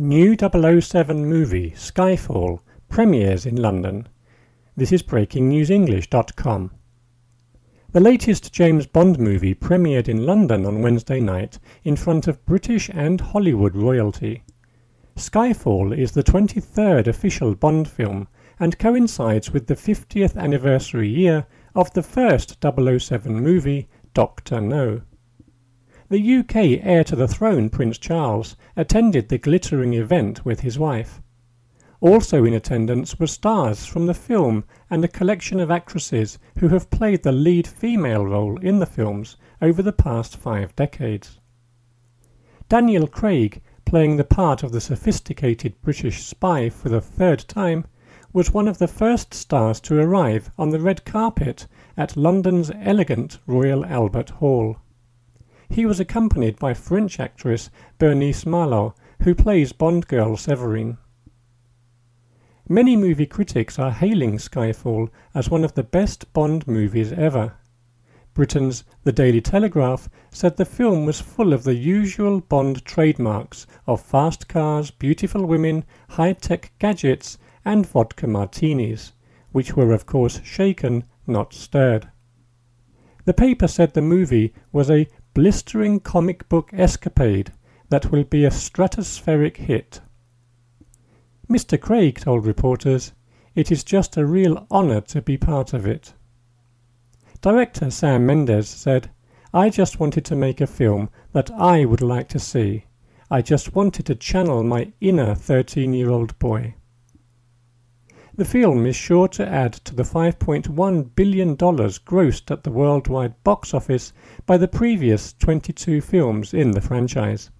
New 007 movie Skyfall premieres in London. This is breakingnewsenglish.com. The latest James Bond movie premiered in London on Wednesday night in front of British and Hollywood royalty. Skyfall is the 23rd official Bond film and coincides with the 50th anniversary year of the first 007 movie, Doctor No. The UK heir to the throne, Prince Charles, attended the glittering event with his wife. Also in attendance were stars from the film and a collection of actresses who have played the lead female role in the films over the past five decades. Daniel Craig, playing the part of the sophisticated British spy for the third time, was one of the first stars to arrive on the red carpet at London's elegant Royal Albert Hall. He was accompanied by French actress Bernice Marlohe, who plays Bond girl Severine. Many movie critics are hailing Skyfall as one of the best Bond movies ever. Britain's The Daily Telegraph said the film was full of the usual Bond trademarks of fast cars, beautiful women, high tech gadgets, and vodka martinis, which were, of course, shaken, not stirred. The paper said the movie was a blistering comic book escapade that will be a stratospheric hit. Mr. Craig told reporters, It is just a real honor to be part of it. Director Sam Mendes said, I just wanted to make a film that I would like to see. I just wanted to channel my inner 13 year old boy. The film is sure to add to the $5.1 billion grossed at the worldwide box office by the previous 22 films in the franchise.